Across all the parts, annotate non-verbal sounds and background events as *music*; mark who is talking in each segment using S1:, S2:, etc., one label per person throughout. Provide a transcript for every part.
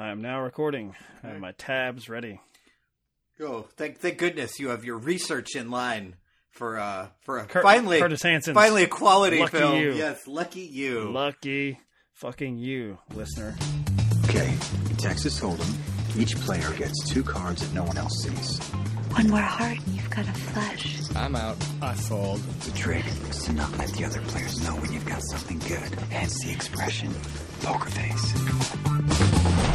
S1: I am now recording. I have my tabs ready.
S2: Oh, thank thank goodness you have your research in line for uh for a
S1: Cur-
S2: finally
S1: Curtis Hanson.
S2: finally a quality
S1: Lucky
S2: film.
S1: you.
S2: Yes, lucky you.
S1: Lucky fucking you, listener.
S3: Okay, in Texas Hold'em, each player gets two cards that no one else sees.
S4: One more heart, and you've got a flush.
S5: I'm out. I fold.
S3: The trick is to not let the other players know when you've got something good. Hence the expression, poker face.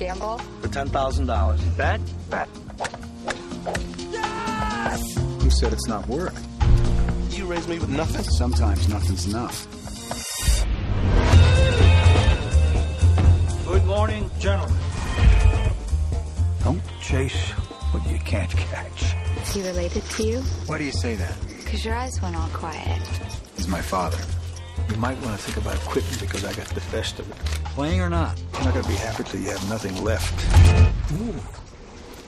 S4: Gamble.
S5: For ten thousand dollars. Bet? Bet. Yes! Who said it's not work? You raised me with nothing.
S3: Sometimes nothing's enough.
S5: Good morning, gentlemen.
S3: Don't chase what you can't catch.
S4: Is he related to you?
S3: Why do you say that?
S4: Because your eyes went all quiet.
S3: He's my father.
S5: You might want to think about quitting because I got the best of it. Playing or not, you're not going to be happy till you have nothing left.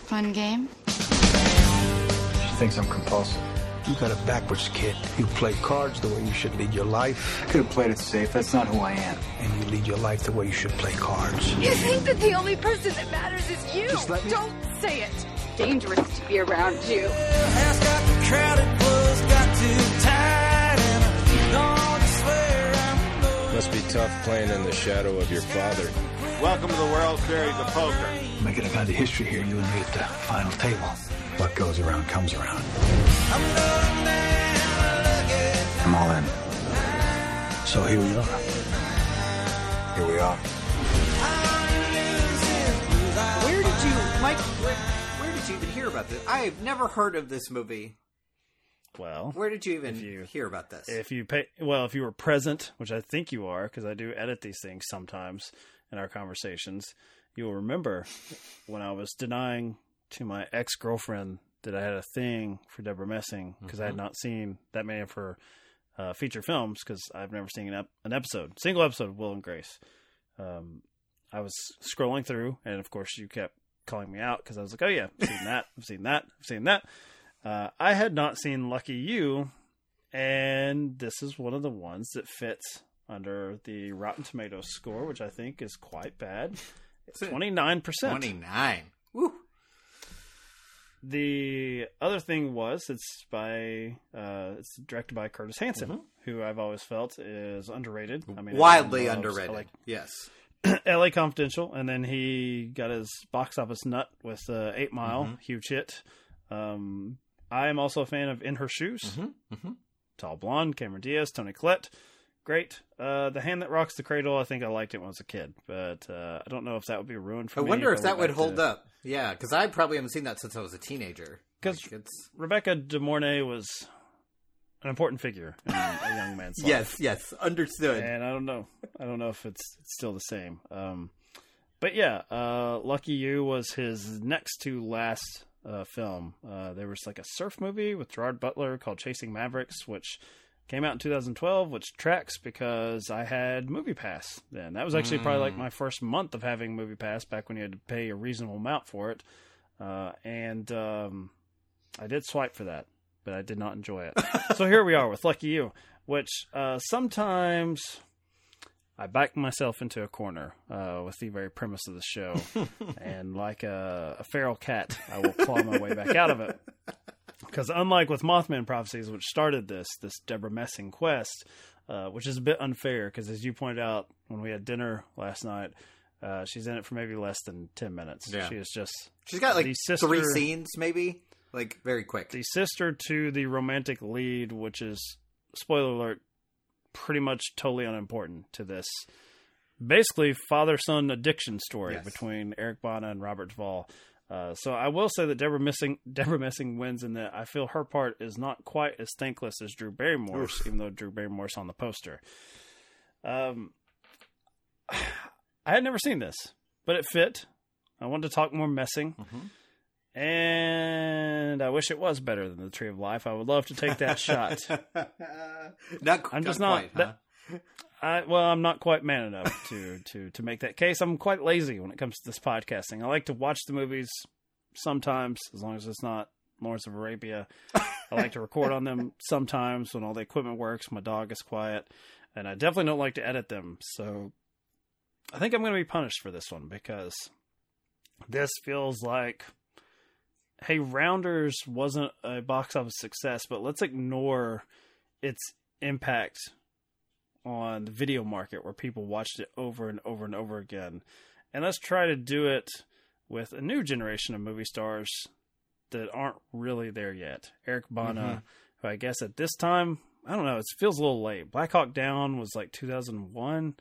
S4: Fun game?
S5: She thinks I'm compulsive. You got a backwards kid. You play cards the way you should lead your life,
S3: I could have played it safe. That's not who I am.
S5: and you lead your life the way you should play cards.
S4: You think that the only person that matters is you?
S5: Just let me-
S4: Don't say it. Dangerous to be around you.
S6: Must be tough playing in the shadow of your father.
S7: Welcome to the World Series of Poker.
S5: Making a kind of history here, you and me at the final table.
S3: What goes around comes around. I'm all in.
S5: So here we are.
S3: Here we are.
S2: Where did you, Mike? Where, where did you even hear about this? I've never heard of this movie.
S1: Well,
S2: Where did you even
S1: you-
S2: hear about this?
S1: if you pay, well, if you were present, which I think you are, because I do edit these things sometimes in our conversations, you will remember when I was denying to my ex girlfriend that I had a thing for Debra Messing because I had not seen that many of her uh, feature films because I've never seen an, ep- an episode, single episode of Will and Grace. Um, I was scrolling through, and of course, you kept calling me out because I was like, "Oh yeah, I've seen that, I've seen that, I've seen that." Uh, I had not seen Lucky You, and this is one of the ones that fits under the Rotten Tomatoes score, which I think is quite bad. Twenty nine percent.
S2: Twenty nine. Woo.
S1: The other thing was it's by uh, it's directed by Curtis Hanson, who I've always felt is underrated. I mean,
S2: Mm-hmm. Wildly
S1: everyone loves
S2: underrated. yes. *clears throat*
S1: L.A. Confidential, and then he got his box office nut with uh, Eight Mile,
S2: Mm-hmm.
S1: huge hit. Um, I am also a fan of In Her Shoes,
S2: Mm-hmm.
S1: Tall Blonde, Cameron Diaz, Toni Collette, great. Uh, the Hand That Rocks the Cradle, I think I liked it when I was a kid, but uh, I don't know if that would be ruined for
S2: I
S1: me.
S2: I wonder if
S1: I
S2: that would hold
S1: to-
S2: up. Yeah, because I probably haven't seen that since I was a teenager.
S1: 'Cause-
S2: Like,
S1: Rebecca De Mornay was an important figure in a *laughs* young man's life.
S2: yes, yes, understood.
S1: and I don't know. I don't know if it's, it's still the same. Um, but yeah, uh, Lucky You was his next to last uh, film. Uh, there was like a surf movie with Gerard Butler called Chasing Mavericks, which came out in 2012, which tracks because I had Movie Pass then. That was actually probably like my first month of having Movie Pass back when you had to pay a reasonable amount for it. Uh, and um, I did swipe for that, but I did not enjoy it. *laughs* so here we are with Lucky You, which uh, sometimes I back myself into a corner uh, with the very premise of the show, *laughs* and like a, a feral cat, I will claw my way back out of it. Because unlike with Mothman Prophecies, which started this this Debra Messing quest, uh, which is a bit unfair, because as you pointed out when we had dinner last night, uh, she's in it for maybe less than ten minutes.
S2: Yeah.
S1: She is just
S2: She's got like
S1: sister-
S2: three scenes, maybe, like very quick.
S1: the sister to the romantic lead, which is spoiler alert, pretty much totally unimportant to this. Basically, father son addiction story
S2: Yes.
S1: between Eric Bana and Robert Duvall. Uh, so I will say that Deborah Missing *laughs* Debra Messing wins in that I feel her part is not quite as thankless as Drew Barrymore's, even though Drew Barrymore's on the poster. Um, *sighs* I had never seen this, but it fit. I wanted to talk more messing. And I wish it was better than the Tree of Life. I would love to take that shot. *laughs*
S2: not,
S1: I'm just
S2: not quite, huh?
S1: I, well, I'm not quite man enough to, to, to make that case. I'm quite lazy when it comes to this podcasting. I like to watch the movies sometimes, as long as it's not Lawrence of Arabia. I like to record on them *laughs* sometimes when all the equipment works. My dog is quiet, and I definitely don't like to edit them. So I think I'm going to be punished for this one because this feels like hey, Rounders wasn't a box office success, but let's ignore its impact on the video market where people watched it over and over and over again. And let's try to do it with a new generation of movie stars that aren't really there yet. Eric Bana, mm-hmm. who I guess at this time, I don't know, it feels a little late. Black Hawk Down was like 2001.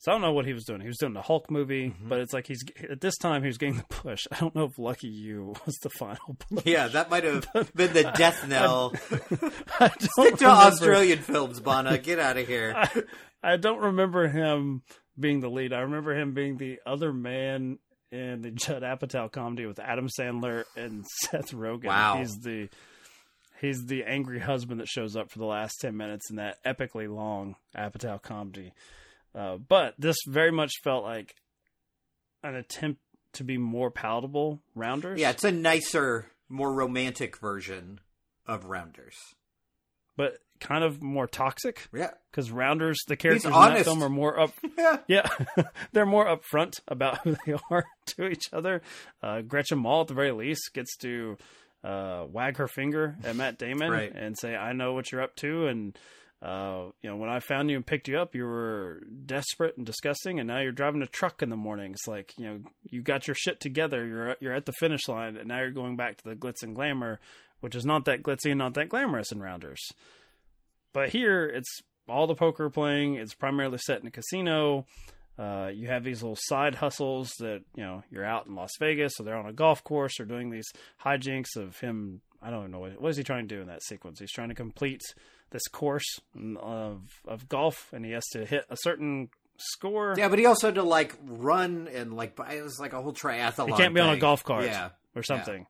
S1: So I don't know what he was doing. He was doing the Hulk movie, mm-hmm. but it's like he's at this time he was getting the push. I don't know if Lucky You *laughs* was the final push.
S2: Yeah, that might have *laughs* been the death knell. *laughs*
S1: I don't
S2: Stick to
S1: remember-
S2: Australian films, Bana. Get out of here.
S1: I, I don't remember him being the lead. I remember him being the other man in the Judd Apatow comedy with Adam Sandler and Seth Rogen.
S2: Wow.
S1: He's the he's the angry husband that shows up for the last ten minutes in that epically long Apatow comedy. Uh, but this very much felt like an attempt to be more palatable. Rounders,
S2: Yeah, it's a nicer, more romantic version of Rounders.
S1: but kind of more toxic.
S2: Yeah.
S1: because rounders the characters in that film are more up *laughs*
S2: Yeah.
S1: yeah *laughs* they're more upfront about who they are *laughs* to each other uh, Gretchen Mol at the very least gets to uh, wag her finger at matt damon
S2: Right.
S1: and say i know what you're up to and uh, you know when i found you and picked you up you were desperate and disgusting and now you're driving a truck in the morning it's like you know you got your shit together you're you're at the finish line and now you're going back to the glitz and glamour which is not that glitzy and not that glamorous in rounders but here, it's all the poker playing. It's primarily set in a casino. Uh, you have these little side hustles that you know you're out in Las Vegas, so they're on a golf course or doing these hijinks of him. I don't even know what, what is he trying to do in that sequence. He's trying to complete this course of of golf, and he has to hit a certain score.
S2: Yeah, but he also had to like run and like buy- it was like a whole triathlon.
S1: He can't be on a golf cart
S2: Yeah,
S1: or something.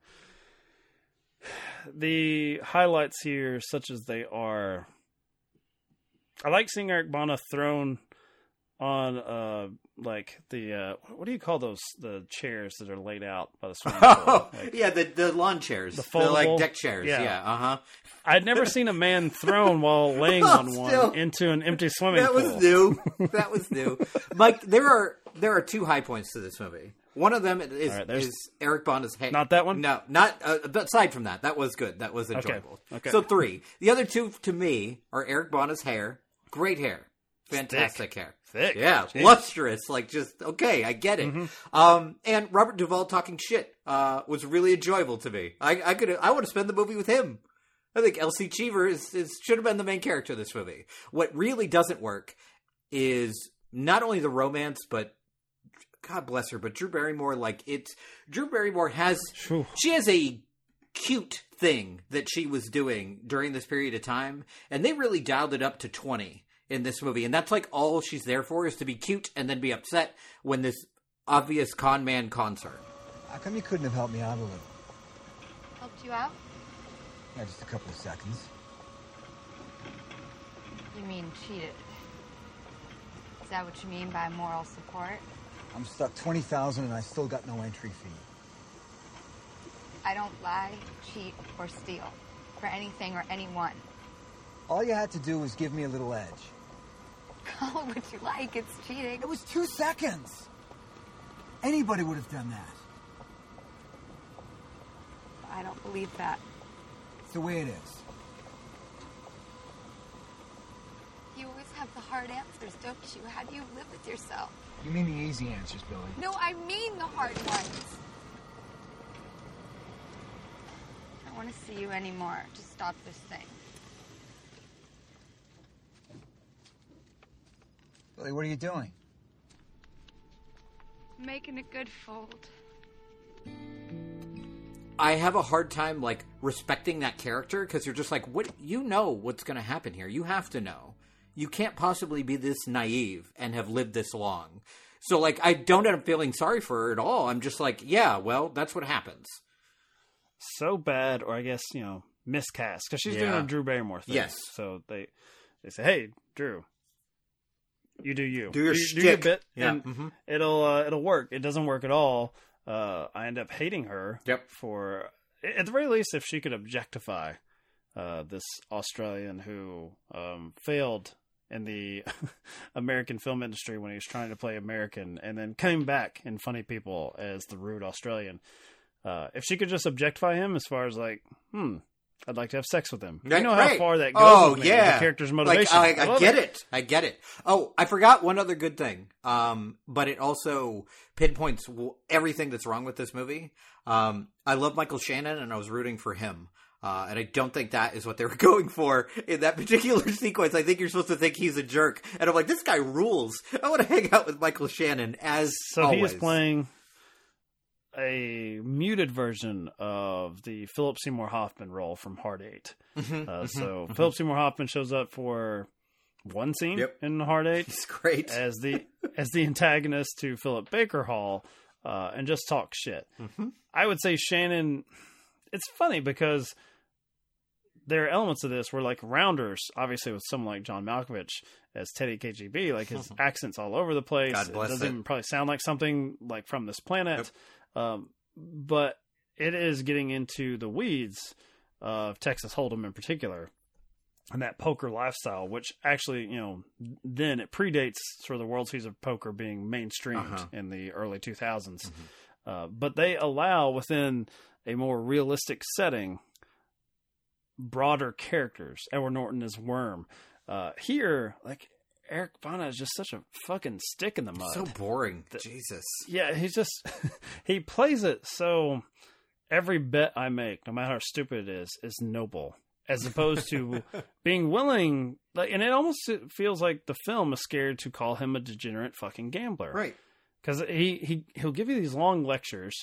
S1: The highlights here, such as they are, I like seeing Eric Bana thrown on uh like the uh what do you call those the chairs that are laid out by the *laughs* swimming pool?
S2: Oh,
S1: Like,
S2: yeah, the the lawn chairs,
S1: The
S2: like deck chairs.
S1: Yeah.
S2: Yeah, uh huh.
S1: I'd never seen a man thrown while *laughs* laying on
S2: Still.
S1: one into an empty swimming
S2: That
S1: pool.
S2: That was new. *laughs* That was new. Mike, there are there are two high points to this movie. One of them is,
S1: right,
S2: is Eric Bana's hair.
S1: Not that one?
S2: No, not uh, aside from that. That was good. That was enjoyable.
S1: okay.
S2: So three. The other two to me are Eric Bana's hair. Great hair. Fantastic hair.
S1: Thick.
S2: Yeah, *laughs*
S1: Jeez.
S2: lustrous. Like just okay, I get it.
S1: Mm-hmm.
S2: Um, and Robert Duvall talking shit uh, was really enjoyable to me. I, I could I want to spend the movie with him. I think L.C. Cheever is, is should have been the main character of this movie. What really doesn't work is not only the romance, but God bless her, but Drew Barrymore. Like it's Drew Barrymore has she has a cute thing that she was doing during this period of time, and they really dialed it up to twenty in this movie, and that's like all she's there for is to be cute and then be upset when this obvious con man cons her.
S5: How come you couldn't have helped me out a little?
S4: Helped you out?
S5: Yeah, just a couple of seconds.
S4: You mean cheated? Is that what you mean by moral support?
S5: I'm stuck 20,000 and I still got no entry fee.
S4: I don't lie, cheat, or steal for anything or anyone.
S5: All you had to do was give me a little edge.
S4: Call it what you like, it's cheating.
S5: It was two seconds. Anybody would have done that.
S4: I don't believe that.
S5: It's the way it is.
S4: You always have the hard answers, don't you? How do you live with yourself?
S5: You mean the easy answers, Billy?
S4: No, I mean the hard ones. I don't want to see you anymore. Just stop this thing.
S5: Billy, what are you doing?
S4: Making a good fold.
S2: I have a hard time like respecting that character because you're just like, what? You know what's going to happen here. You have to know. You can't possibly be this naive and have lived this long. So like, I don't end up feeling sorry for her at all. I'm just like, yeah, well, that's what happens.
S1: so bad, or I guess you know miscast because she's doing a Drew Barrymore thing.
S2: Yes.
S1: So they they say, "Hey, Drew, you do you,
S2: Do your
S1: do,
S2: shtick."
S1: your bit,
S2: Yeah.
S1: and
S2: Mhm.
S1: it'll uh, it'll work." It doesn't work at all. Uh, I end up hating her.
S2: Yep.
S1: For at the very least, if she could objectify uh, this Australian who um, failed in the *laughs* American film industry when he was trying to play American, and then came back in Funny People as the rude Australian. Uh, if she could just objectify him as far as like, hmm, I'd like to have sex with him.
S2: Right,
S1: you know how
S2: right.
S1: far that goes.
S2: Oh
S1: with me,
S2: yeah,
S1: the character's
S2: Like,
S1: motivation.
S2: I, I get it. I get it. Oh, I forgot one other good thing. Um, but it also pinpoints everything that's wrong with this movie. Um, I love Michael Shannon, and I was rooting for him. Uh, and I don't think that is what they were *laughs* going for in that particular *laughs* sequence. I think you're supposed to think he's a jerk, and I'm like, this guy rules. I want to hang out with Michael Shannon as
S1: So he
S2: always.
S1: is playing a muted version of the Philip Seymour Hoffman role from Hard 8
S2: Mhm,
S1: Uh,
S2: mhm,
S1: so
S2: mhm.
S1: Philip Seymour Hoffman shows up for one scene
S2: Yep.
S1: in Hard Eight. *laughs*
S2: He's great
S1: as the *laughs* as the antagonist to Philip Baker Hall, uh, and just talk shit.
S2: Mhm.
S1: I would say Shannon. It's funny because there are elements of this where like Rounders, obviously with someone like John Malkovich as Teddy KGB, like his *laughs* accents all over the place.
S2: God bless
S1: it doesn't
S2: it.
S1: even probably sound like something like from this planet. Um, but it is getting into the weeds of Texas Hold'em in particular and that poker lifestyle, which actually, you know, then it predates sort of the World Series of Poker being mainstreamed
S2: Uh-huh.
S1: in the early 2000s. Uh, but they allow within a more realistic setting broader characters. Edward Norton is Worm. Uh, here, like Eric Bana is just such a fucking stick in the mud.
S2: so boring. Jesus.
S1: Yeah, he's just *laughs* he plays it so every bet I make, no matter how stupid it is, is noble. As opposed to *laughs* being willing like and it almost feels like the film is scared to call him a degenerate fucking gambler.
S2: Right.
S1: Because he, he he'll give you these long lectures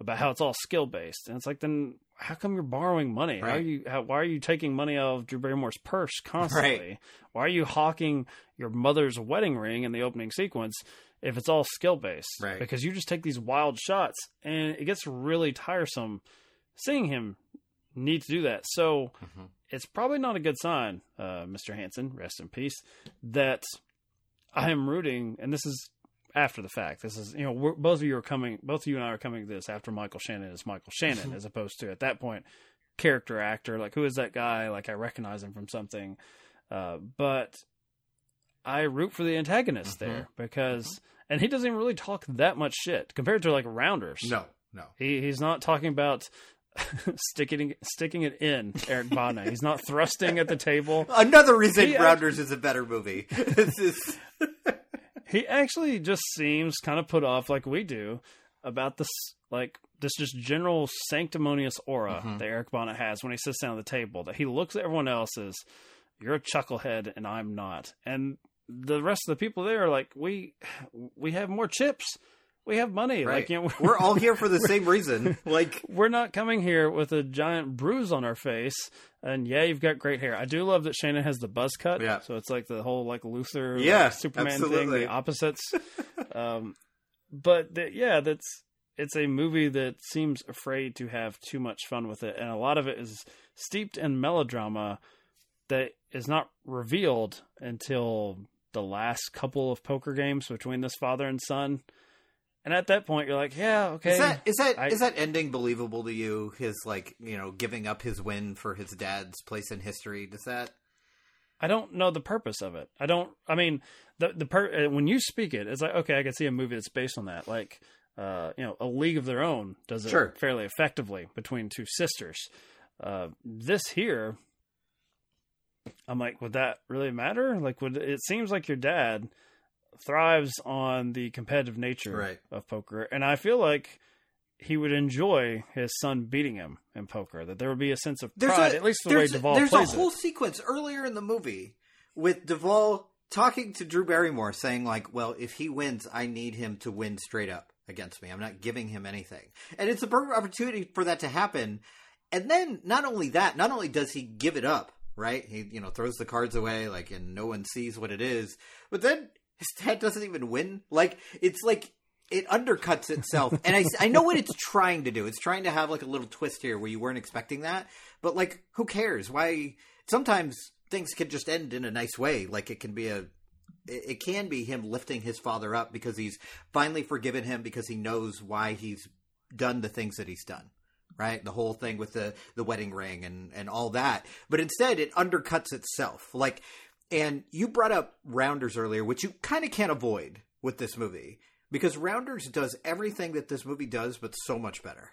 S1: about how it's all skill based. And it's like then how come you're borrowing money? How are you how, why are you taking money out of Drew Barrymore's purse constantly? Why are you hawking your mother's wedding ring in the opening sequence if it's all skill based?
S2: Right.
S1: Because you just take these wild shots and it gets really tiresome seeing him need to do that. So
S2: Mm-hmm.
S1: it's probably not a good sign, uh, Mr. Hanson, rest in peace, that I am rooting, and this is after the fact. This is, you know, we're, both of you are coming, both of you and I are coming to this after Michael Shannon is Michael Shannon, mm-hmm. as opposed to at that point, character actor. Like, who is that guy? Like, I recognize him from something. Uh, but I root for the antagonist mm-hmm. there because, mm-hmm. and he doesn't even really talk that much shit compared to like Rounders.
S2: No, no.
S1: He he's not talking about *laughs* sticking sticking it in Eric Bana. He's not thrusting at the table. *laughs*
S2: Another reason
S1: He
S2: Rounders is a better movie. *laughs* this is
S1: He actually just seems kind of put off like we do about this like this just general sanctimonious aura
S2: Mhm.
S1: that Eric Bana has when he sits down at the table. That he looks at everyone else as you're a chucklehead and I'm not. And the rest of the people there are like, we we have more chips. We have money.
S2: right.
S1: Like you know,
S2: We're all here for the *laughs* same reason. Like
S1: we're not coming here with a giant bruise on our face. And yeah, you've got great hair. I do love that Shannon has the buzz cut.
S2: Yeah.
S1: So it's like the whole like Luther, like,
S2: Yeah,
S1: Superman thing, the opposites. *laughs* um, but the, yeah, that's it's a movie that seems afraid to have too much fun with it, and a lot of it is steeped in melodrama that is not revealed until the last couple of poker games between this father and son. And at that point, you're like, yeah, okay.
S2: is that is that
S1: I-
S2: is that ending believable to you? His like you know giving up his win for his dad's place in history. Does that?
S1: I don't know the purpose of it. I don't. I mean, the the per, uh, when you speak it, it's like okay, I can see a movie that's based on that. Like, uh, you know, A League of Their Own does it
S2: Sure.
S1: fairly effectively between two sisters. Uh, this here, I'm like, would that really matter? Like, would it seems like your dad thrives on the competitive nature
S2: Right.
S1: of poker, and I feel like he would enjoy his son beating him in poker. That there would be a sense of
S2: There's
S1: pride,
S2: a,
S1: at least the way
S2: there's,
S1: Duvall
S2: there's
S1: plays
S2: a whole
S1: it.
S2: sequence earlier in the movie with Duvall talking to Drew Barrymore, saying like, "Well, if he wins, I need him to win straight up against me. I'm not giving him anything." And it's a perfect opportunity for that to happen. And then not only that, not only does he give it up, right? He you know throws the cards away, like, and no one sees what it is. But then his dad doesn't even win. Like it's like it undercuts itself. and I, I know what it's trying to do. It's trying to have like a little twist here where you weren't expecting that. But like, who cares? Why? Sometimes things can just end in a nice way. Like it can be a. It can be him lifting his father up because he's finally forgiven him because he knows why he's done the things that he's done. right? The whole thing with the the wedding ring and and all that. But instead, it undercuts itself. Like, and you brought up Rounders earlier, which you kind of can't avoid with this movie because Rounders does everything that this movie does, but so much better.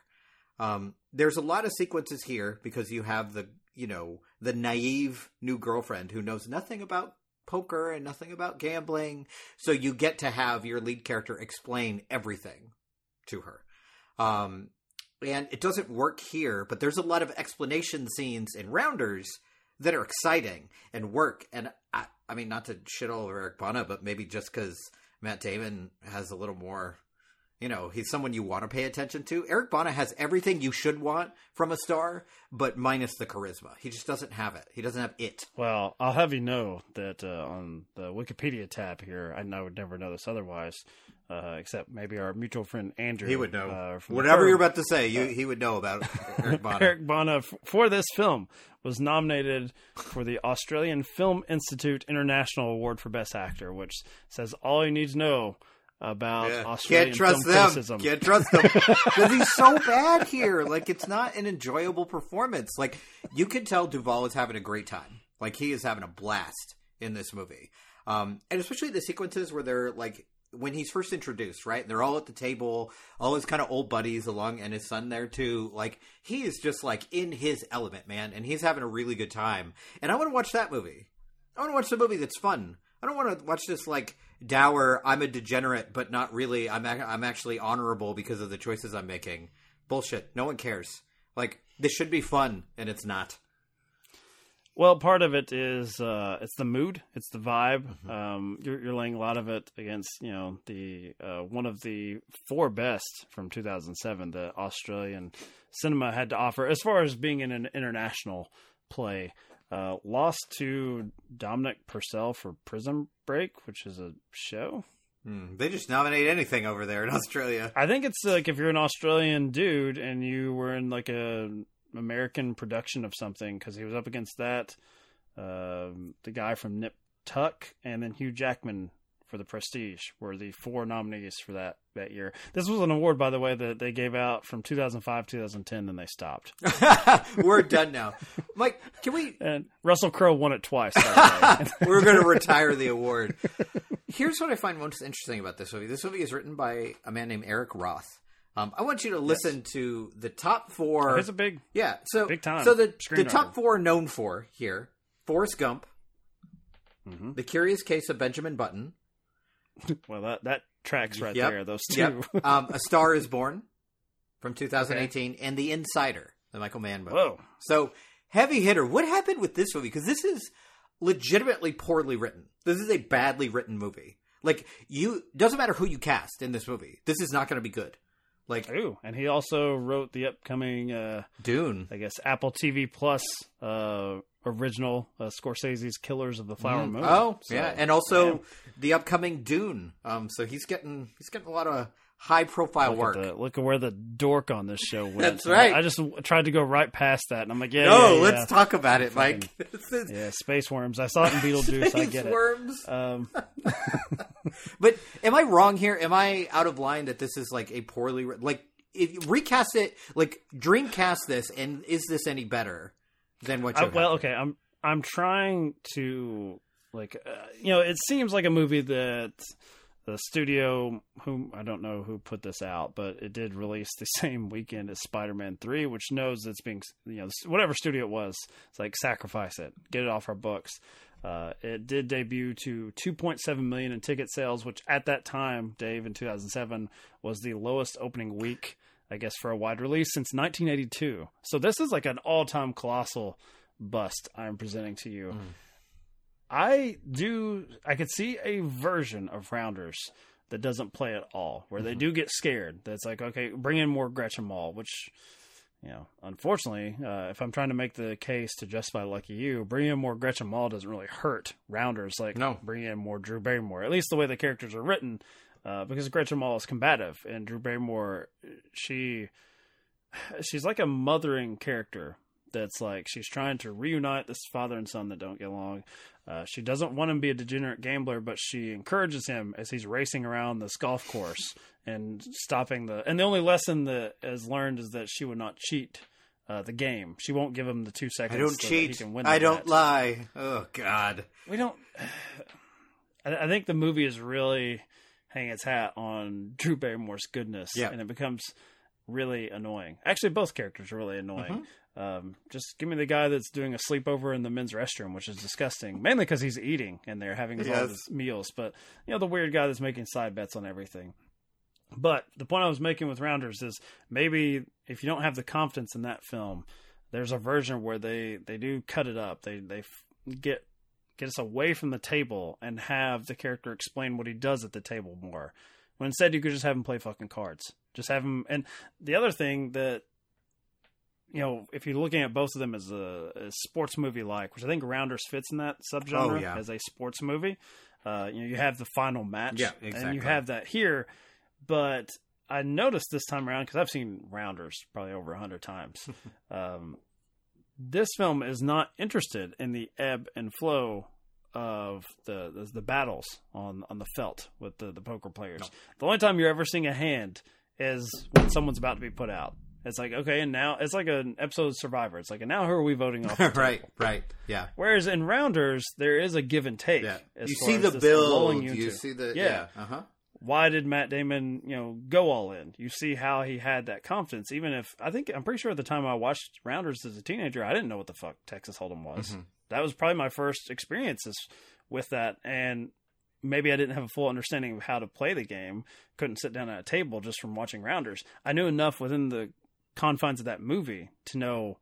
S2: Um, there's a lot of sequences here because you have the you know the naive new girlfriend who knows nothing about poker and nothing about gambling, so you get to have your lead character explain everything to her. Um, and it doesn't work here, but there's a lot of explanation scenes in Rounders that are exciting and work. And I, I mean, not to shit all over Eric Bana, but maybe just because Matt Damon has a little more, you know, he's someone you want to pay attention to. Eric Bana has everything you should want from a star, but minus the charisma. He just doesn't have it. He doesn't have it.
S1: Well, I'll have you know that uh, on the Wikipedia tab here, I, would never know this otherwise, uh, except maybe our mutual friend Andrew.
S2: He would know.
S1: Uh,
S2: Whatever you're about to say, you, he would know about *laughs* Eric Bana.
S1: Eric Bana f- for this film was nominated for the Australian Film Institute International Award for Best Actor, which says all you need to know about
S2: Yeah.
S1: Australian
S2: Can't trust
S1: film
S2: them.
S1: criticism.
S2: Can't trust them *laughs* because he's so bad here. Like it's not an enjoyable performance. Like you can tell Duvall is having a great time. Like he is having a blast in this movie, um, and especially the sequences where they're like when he's first introduced, right? They're all at the table, all his kind of old buddies along, and his son there too. Like he is just like in his element, man, and he's having a really good time. And I want to watch that movie. I want to watch the movie that's fun. I don't want to watch this like dour. I'm a degenerate, but not really. I'm I'm actually honorable because of the choices I'm making. Bullshit. No one cares. Like this should be fun, and it's not.
S1: Well, part of it is uh, it's the mood, it's the vibe.
S2: Mm-hmm.
S1: Um, you're, you're laying a lot of it against you know the uh, one of the four best from 2007 the Australian cinema had to offer as far as being in an international play. Uh, lost to Dominic Purcell for Prison Break, which is a show.
S2: Hmm, They just nominate anything over there in *laughs* Australia.
S1: I think it's like if you're an Australian dude and you were in like a American production of something because he was up against that, um, the guy from Nip Tuck, and then Hugh Jackman for the Prestige were the four nominees for that that year. This was an award, by the way, that they gave out from 2005 2010, then they stopped. *laughs*
S2: We're done now, Mike. Can we?
S1: And Russell Crowe won it twice. *laughs*
S2: We're going to retire the award. Here's what I find most interesting about this movie. This movie is written by a man named Eric Roth. Um, I want you to listen to the top four.
S1: He's a big
S2: Yeah, so
S1: Big time
S2: So the the top four known for here: Forrest Gump,
S1: Mhm.
S2: The Curious Case of Benjamin Button, *laughs*
S1: well that that tracks right
S2: Yep.
S1: there. Those two.
S2: Yep. *laughs* um, A Star Is Born from 2018, and The Insider, the Michael Mann movie.
S1: Whoa.
S2: So heavy hitter. What happened with this movie? Because this is legitimately poorly written. This is a badly written movie. Like you, doesn't matter who you cast in this movie. This is not going to be good. Like
S1: Ooh, and he also wrote the upcoming, uh,
S2: Dune.
S1: I guess, Apple TV Plus uh, original uh, Scorsese's Killers of the Flower Moon.
S2: Oh,
S1: So,
S2: yeah, and also
S1: yeah.
S2: the upcoming Dune. Um, so he's getting he's getting a lot of high profile
S1: Look
S2: work.
S1: At the, look at where the dork on this show went.
S2: That's right.
S1: I, I just tried to go right past that, and I'm like, yeah,
S2: no,
S1: yeah,
S2: let's
S1: yeah.
S2: talk about it, Mike. *laughs* Is
S1: Yeah, space worms. I saw it in Beetlejuice. I get
S2: worms.
S1: it. Um, *laughs*
S2: But am I wrong here? Am I out of line that this is like a poorly writ- like if you recast it like Dreamcast this and is this any better than what you
S1: well, okay. I'm I'm trying to like uh, you know it seems like a movie that the studio whom I don't know who put this out, but it did release the *laughs* same weekend as Spider-Man 3, which knows it's being you know whatever studio it was, it's like sacrifice it, get it off our books. Uh, it did debut to 2.7 million in ticket sales, which at that time, Dave, in 2007, was the lowest opening week, I guess, for a wide release since 1982. So this is like an all-time colossal bust I'm presenting to you. I do. I could see a version of Rounders that doesn't play at all, where they do get scared. That's like, okay, bring in more Gretchen Mol, which, you know, unfortunately, uh, if I'm trying to make the case to justify Lucky You, bringing in more Gretchen Mol doesn't really hurt Rounders. Like,
S2: No.
S1: bring in more Drew Barrymore. At least the way the characters are written, uh, because Gretchen Mol is combative, and Drew Barrymore, she, she's like a mothering character that's like she's trying to reunite this father and son that don't get along. Uh, she doesn't want him to be a degenerate gambler, but she encourages him as he's racing around this golf course and stopping the. And the only lesson that is learned is that she would not cheat uh, the game. She won't give him the two seconds.
S2: I don't
S1: so
S2: cheat.
S1: can win
S2: I don't lie. Oh God.
S1: We don't. *sighs* I, I think the movie is really hanging its hat on Drew Barrymore's goodness,
S2: Yeah.
S1: and it becomes really annoying. Actually, both characters are really annoying.
S2: Mm-hmm.
S1: Um, just give me the guy that's doing a sleepover in the men's restroom, which is disgusting. Mainly because he's eating and they're having all
S2: Yes.
S1: his meals. But you know, the weird guy that's making side bets on everything. But the point I was making with Rounders is maybe if you don't have the confidence in that film, there's a version where they they do cut it up. They they get get us away from the table and have the character explain what he does at the table more. When instead you could just have him play fucking cards. Just have him. And the other thing that you know, if you're looking at both of them as a, a sports movie like, which I think Rounders fits in that subgenre
S2: Oh, yeah.
S1: as a sports movie. Uh, you know, you have the final match,
S2: Yeah,
S1: and you have that here. But I noticed this time around because I've seen Rounders probably over a hundred times. *laughs* um, this film is not interested in the ebb and flow of the the, the battles on on the felt with the the poker players. The only time you're ever seeing a hand is when someone's about to be put out. It's like okay, and now it's like an episode of Survivor. It's like, and now who are we voting off? *laughs* the
S2: right.
S1: table?
S2: Right. Yeah.
S1: Whereas in Rounders, there is a give and take.
S2: Yeah.
S1: as
S2: You
S1: far
S2: see
S1: as
S2: the
S1: this
S2: build.
S1: rolling
S2: You, see the
S1: Yeah.
S2: yeah. Uh huh.
S1: Why did Matt Damon, you know, go all in? You see how he had that confidence, even if I think I'm pretty sure at the time I watched Rounders as a teenager, I didn't know what the fuck Texas Hold'em was.
S2: Mm-hmm.
S1: That was probably my first experiences with that, and maybe I didn't have a full understanding of how to play the game. Couldn't sit down at a table just from watching Rounders. I knew enough within the confines of that movie to know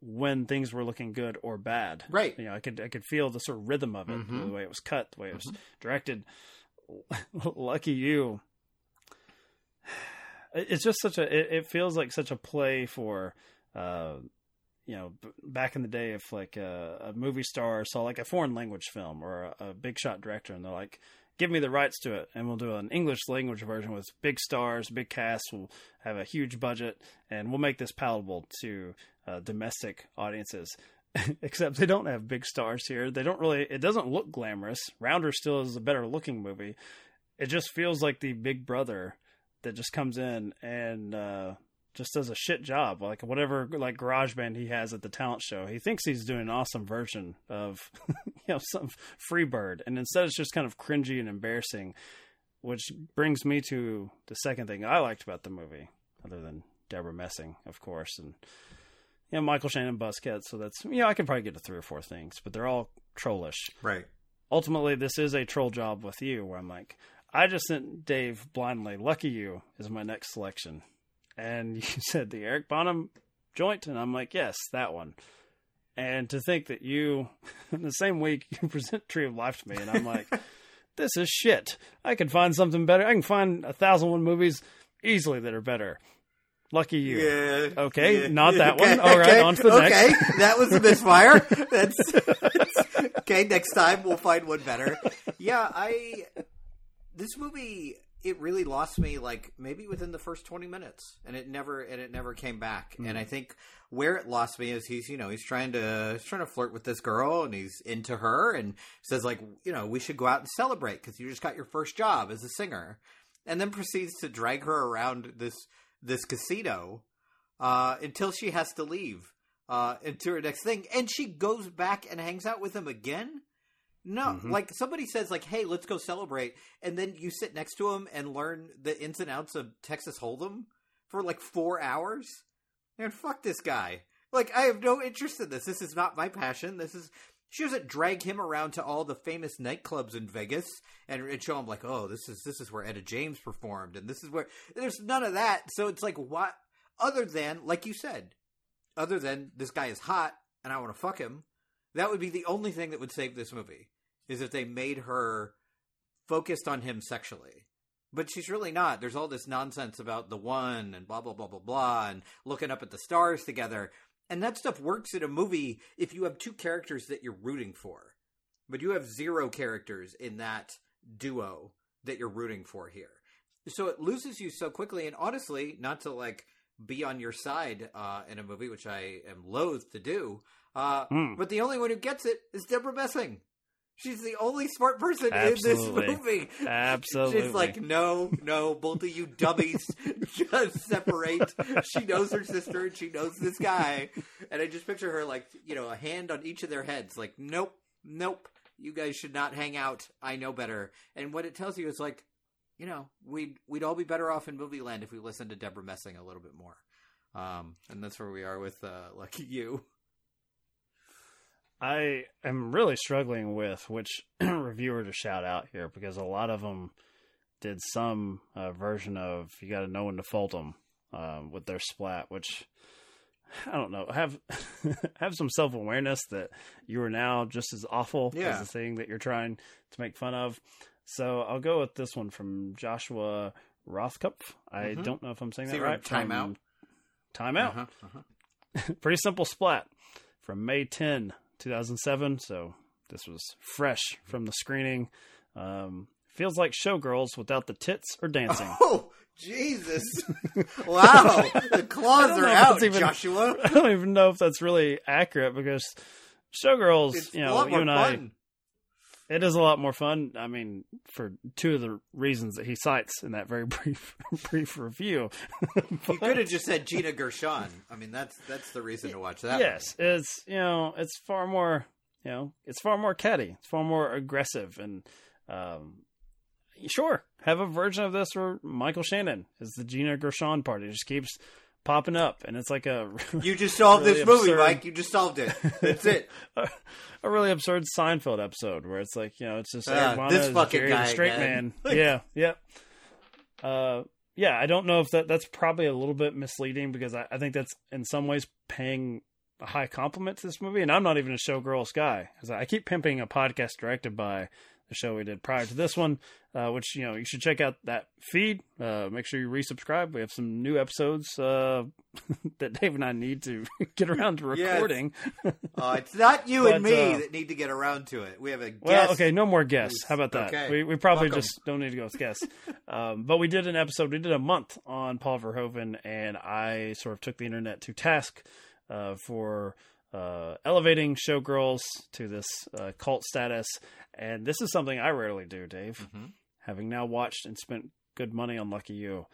S1: when things were looking good or bad.
S2: Right.
S1: You know, I could I could feel the sort of rhythm of it,
S2: Mhm.
S1: the way it was cut, the way it was directed. *laughs* Lucky you. *sighs* It's just such a. It, it feels like such a play for, uh, you know, b- back in the day, if like a, a movie star saw like a foreign language film or a, a big shot director, and they're like, "Give me the rights to it, and we'll do an English language version with big stars, big cast. We'll have a huge budget, and we'll make this palatable to uh, domestic audiences." *laughs* Except they don't have big stars here. They don't really. It doesn't look glamorous. Rounder still is a better looking movie. It just feels like the Big Brother that just comes in and uh, just does a shit job, like whatever like garage band he has at the talent show. He thinks he's doing an awesome version of *laughs* you know some Freebird, and instead it's just kind of cringy and embarrassing. Which brings me to the second thing I liked about the movie, other than Debra Messing, of course, and you know Michael Shannon Busquets. So that's you know I can probably get to three or four things, but they're all trollish
S2: Right.
S1: ultimately this is a troll job with you where I'm like, I just sent Dave blindly. Lucky you is my next selection. And *laughs* you said the Eric Bana joint, and I'm like, yes, that one. And to think that you, *laughs* in the same week, *laughs* you present Tree of Life to me, and I'm like, this is shit. I can find something better. I can find a thousand one movies easily that are better. Lucky you.
S2: Yeah.
S1: Okay,
S2: yeah,
S1: not that
S2: okay,
S1: one. All right,
S2: okay,
S1: on to the next.
S2: Okay, that was a misfire. That's okay. Next time we'll find one better. Yeah, I. This movie it really lost me like maybe within the first 20 minutes and it never and it never came back and i think where it lost me is he's you know he's trying to he's trying to flirt with this girl and he's into her and says like you know we should go out and celebrate because you just got your first job as a singer and then proceeds to drag her around this this casino uh, until she has to leave uh, into her next thing, and she goes back and hangs out with him again. No, mm-hmm. like somebody says, like, "Hey, let's go celebrate," and then you sit next to him and learn the ins and outs of Texas Hold'em for like four hours. And fuck this guy. Like, I have no interest in this. This is not my passion. This is. She doesn't drag him around to all the famous nightclubs in Vegas and, and show him like, oh, this is this is where Etta James performed, and this is where there's none of that. So it's like, what? Other than, like you said, other than this guy is hot and I want to fuck him, that would be the only thing that would save this movie is if they made her focused on him sexually. But she's really not. There's all this nonsense about the one and blah blah blah blah blah and looking up at the stars together. And that stuff works in a movie if you have two characters that you're rooting for. But you have zero characters in that duo that you're rooting for here. So it loses you so quickly and honestly, not to like be on your side uh, in a movie, which I am loath to do. Uh,
S1: Mm.
S2: But the only one who gets it is Debra Messing. She's the only smart person
S1: Absolutely.
S2: in this movie.
S1: Absolutely.
S2: She's like, no, no, both of you dummies *laughs* just separate. She knows her sister and she knows this guy. And I just picture her like, you know, a hand on each of their heads, like, nope, nope, you guys should not hang out. I know better. And what it tells you is like, you know, we'd we'd all be better off in movie land if we listened to Debra Messing a little bit more. Um, and that's where we are with uh, *laughs* Lucky You.
S1: I am really struggling with which *clears throat* reviewer to shout out here because a lot of them did some uh, version of "You Got to Know When to Fold Them" um, with their splat, which I don't know. Have *laughs* have some self awareness that you are now just as awful
S2: Yeah.
S1: as the thing that you're trying to make fun of. So I'll go with this one from Joshua Rothkopf. I
S2: Mhm.
S1: don't know if I'm saying that right.
S2: Time
S1: From
S2: Out?
S1: Time Out.
S2: Uh-huh, uh-huh. *laughs*
S1: Pretty simple splat from May 10, 2007. So this was fresh from the screening. Um, feels like Showgirls without the tits or dancing. *laughs*
S2: Oh, Jesus. wow. The claws are out,
S1: even-
S2: Joshua.
S1: I don't even know if that's really accurate because Showgirls,
S2: It's
S1: you know, you and
S2: fun.
S1: I, it is a lot more fun. I mean, for two of the reasons that he cites in that very *laughs* brief brief review. *laughs*
S2: You could have just said Gina Gershon. I mean, that's that's the reason to watch that.
S1: yes, it's you know, it's far more you know, it's far more catty, it's far more aggressive, and um, sure, have a version of this where Michael Shannon is the Gina Gershon part. It just keeps popping up, and it's like a. *laughs*
S2: You just solved
S1: Really
S2: this movie,
S1: absurd.
S2: Mike. You just solved it. That's it.
S1: a, *laughs* a really absurd Seinfeld episode where it's like you know, it's just Bana
S2: this fucking
S1: Jerry
S2: guy
S1: straight
S2: again.
S1: man. *laughs* yeah, yeah. Uh, yeah, I don't know if that that's probably a little bit misleading because I, I think that's in some ways paying a high compliment to this movie, and I'm not even a showgirls guy because I keep pimping a podcast directed by the show we did prior to this one, uh, which you know you should check out that feed. Uh, make sure you resubscribe. We have some new episodes uh, *laughs* that Dave and I need to *laughs* get around to recording. *laughs*
S2: Uh, it's not you and me
S1: uh,
S2: that need to get around to it. We have a guest.
S1: Well, okay, no more guests. How about that?
S2: Okay.
S1: We we probably
S2: Welcome.
S1: just don't need to go with guests. um, but we did an episode. We did a month on Paul Verhoeven, and I sort of took the internet to task uh, for uh, elevating showgirls to this uh, cult status. And this is something I rarely do, Dave.
S2: Mm-hmm.
S1: Having now watched and spent good money on Lucky You,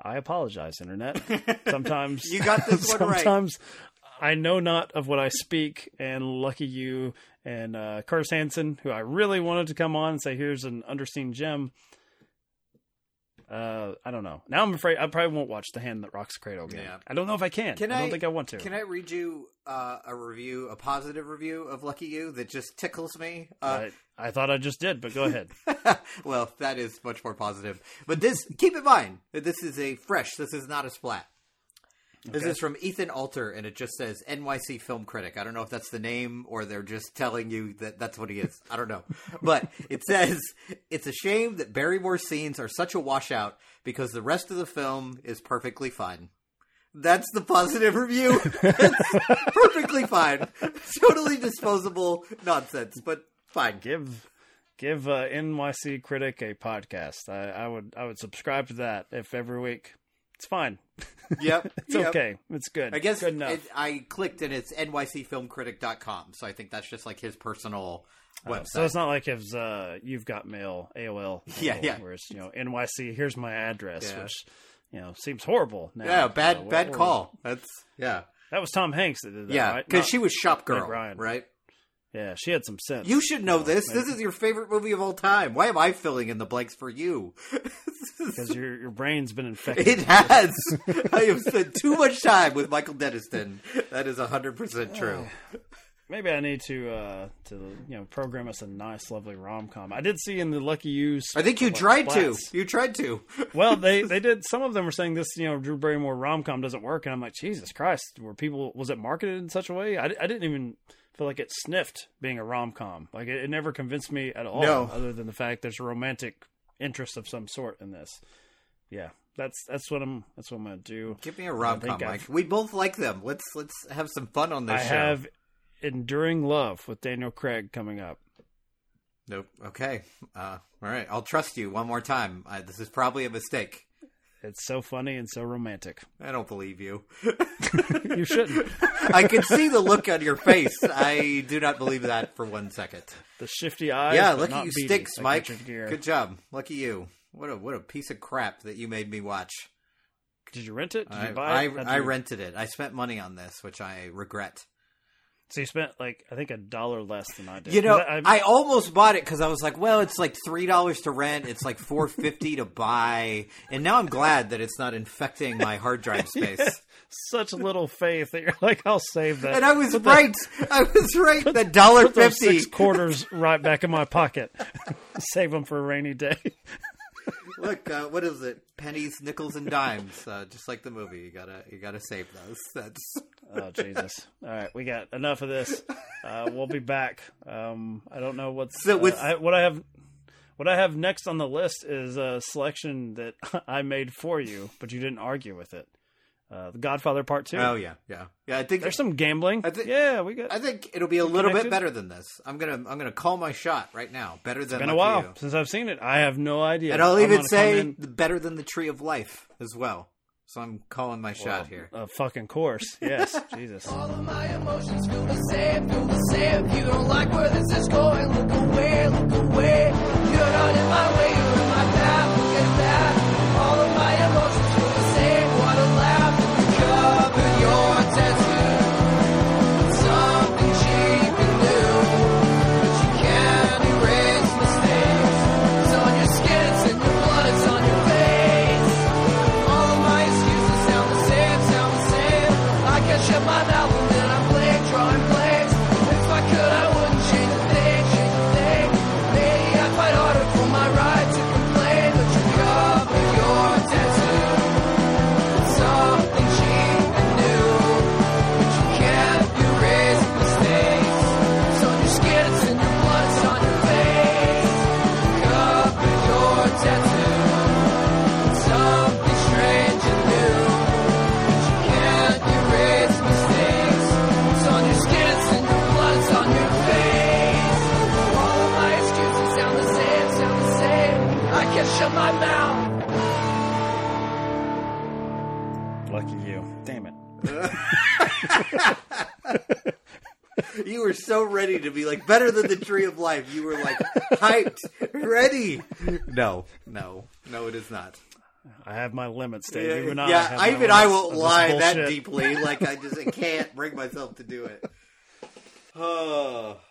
S1: I apologize, internet. *laughs* Sometimes
S2: You got this *laughs* one right.
S1: sometimes I know not of what I speak, and lucky you and uh, Curtis Hanson, who I really wanted to come on and say, "Here's an underseen gem." Uh, I don't know. Now I'm afraid I probably won't watch The Hand That Rocks the Cradle again.
S2: Yeah.
S1: I don't know if I can.
S2: Can
S1: I don't
S2: I-
S1: think I want to.
S2: Can I read you uh, a review, a positive review of Lucky You that just tickles me? Uh,
S1: I, I thought I just did, but go ahead. *laughs*
S2: well, that is much more positive. But this, keep in mind that this is a fresh. This is not a splat. This is from Ethan Alter, and it just says NYC film critic. I don't know if that's the name or they're just telling you that that's what he is. I don't know. *laughs* But it says it's a shame that Barrymore's scenes are such a washout because the rest of the film is perfectly fine. That's the positive review. *laughs* It's perfectly fine. Totally disposable nonsense, but fine.
S1: give give uh, NYC Critic a podcast. I, I would I would subscribe to that if every week. It's fine. *laughs*
S2: Yep.
S1: It's
S2: yep.
S1: okay. It's good.
S2: I guess
S1: good enough.
S2: it, I clicked and it's nycfilmcritic.com. So I think that's just like his personal website.
S1: Uh, So it's not like if uh, you've got mail AOL. *laughs*
S2: Yeah,
S1: handle,
S2: yeah.
S1: Where it's you know NYC. Here's my address,
S2: Yeah.
S1: which you know seems horrible. Now.
S2: yeah, bad
S1: Uh, what-
S2: bad call. That's yeah.
S1: that was Tom Hanks that did that.
S2: Yeah, because
S1: Not-
S2: she was shop girl,
S1: Meg Ryan.
S2: right?
S1: Yeah, she had some sense.
S2: You should know this.
S1: maybe.
S2: This is your favorite movie of all time. Why am I filling in the blanks for you? *laughs*
S1: because your your brain's been infected.
S2: it has. I have spent too much time with Michael Denniston. That is hundred percent true. *sighs*
S1: Maybe I need to uh, to you know program us a nice, lovely rom com. I did see in the Lucky Use.
S2: I think you
S1: what,
S2: tried to. You tried to.
S1: well, they *laughs* they did. Some of them were saying this, you know, Drew Barrymore rom com doesn't work, and I'm like, Jesus Christ, were people was it marketed in such a way? I, I didn't even feel like it sniffed being a rom com. Like it, it never convinced me at all.
S2: No.
S1: other than the fact there's a romantic interest of some sort in this. Yeah, that's that's what I'm that's what I'm gonna do.
S2: Give me a rom com, Mike.
S1: I've-
S2: We both like them. Let's let's have some fun on this
S1: I
S2: show.
S1: have enduring love with Daniel Craig coming up.
S2: Nope. Okay. Uh, all right. I'll trust you one more time. Uh, this is probably a mistake.
S1: It's so funny and so romantic.
S2: I don't believe you. *laughs*
S1: You shouldn't.
S2: I can see the look on your face. I do not believe that for one second.
S1: The shifty eyes.
S2: yeah, look at you
S1: beady,
S2: sticks,
S1: like
S2: Mike.
S1: Richard
S2: Good job. Lucky you. What a what a piece of crap that you made me watch.
S1: Did you rent it? Did you
S2: I,
S1: buy
S2: I,
S1: it? How'd
S2: I rented it. I spent money on this, which I regret.
S1: So you spent like I think a dollar less than I did.
S2: You know, I, almost bought it because I was like, well, it's like three dollars to rent, it's like four fifty to buy, and now I'm glad that it's not infecting my hard drive *laughs* space.
S1: such little faith that you're like, I'll save that.
S2: And I was
S1: Put
S2: right. I was right. The dollar
S1: Put those six quarters right back in my pocket. *laughs* Save them for a rainy day.
S2: Look, uh, what is it? Pennies, nickels, and dimes. Uh, just like the movie, you gotta you gotta save those. *laughs* That's
S1: Oh Jesus! All right, we got enough of this. Uh, we'll be back. Um, I don't know what's
S2: So with-
S1: uh, I, what I have. What I have next on the list is a selection that *laughs* I made for you, but you didn't argue with it. Uh, the Godfather Part Two.
S2: oh yeah, yeah, yeah. I think
S1: There's some gambling.
S2: I thi-
S1: yeah, we got.
S2: I think it'll be a little bit better than this. I'm gonna I'm gonna call my shot right now. Better than it's
S1: been a while
S2: You.
S1: since I've seen it. I have no idea.
S2: and I'll
S1: I'm
S2: even say
S1: come in-
S2: the better than the Tree of Life as well. So I'm calling my shot here.
S1: a fucking course. Yes, *laughs* Jesus.
S8: All of my emotions feel the same, feel the same. If you don't like where this is going, look away, look away. You're not in my way,
S2: so ready to be like better than the Tree of Life. You were like hyped, ready. No, no, no, it is not.
S1: I have my limits, Dave.
S2: Yeah,
S1: even I,
S2: yeah, I, even I won't lie that deeply. Like I just I can't bring myself to do it. Oh. *laughs*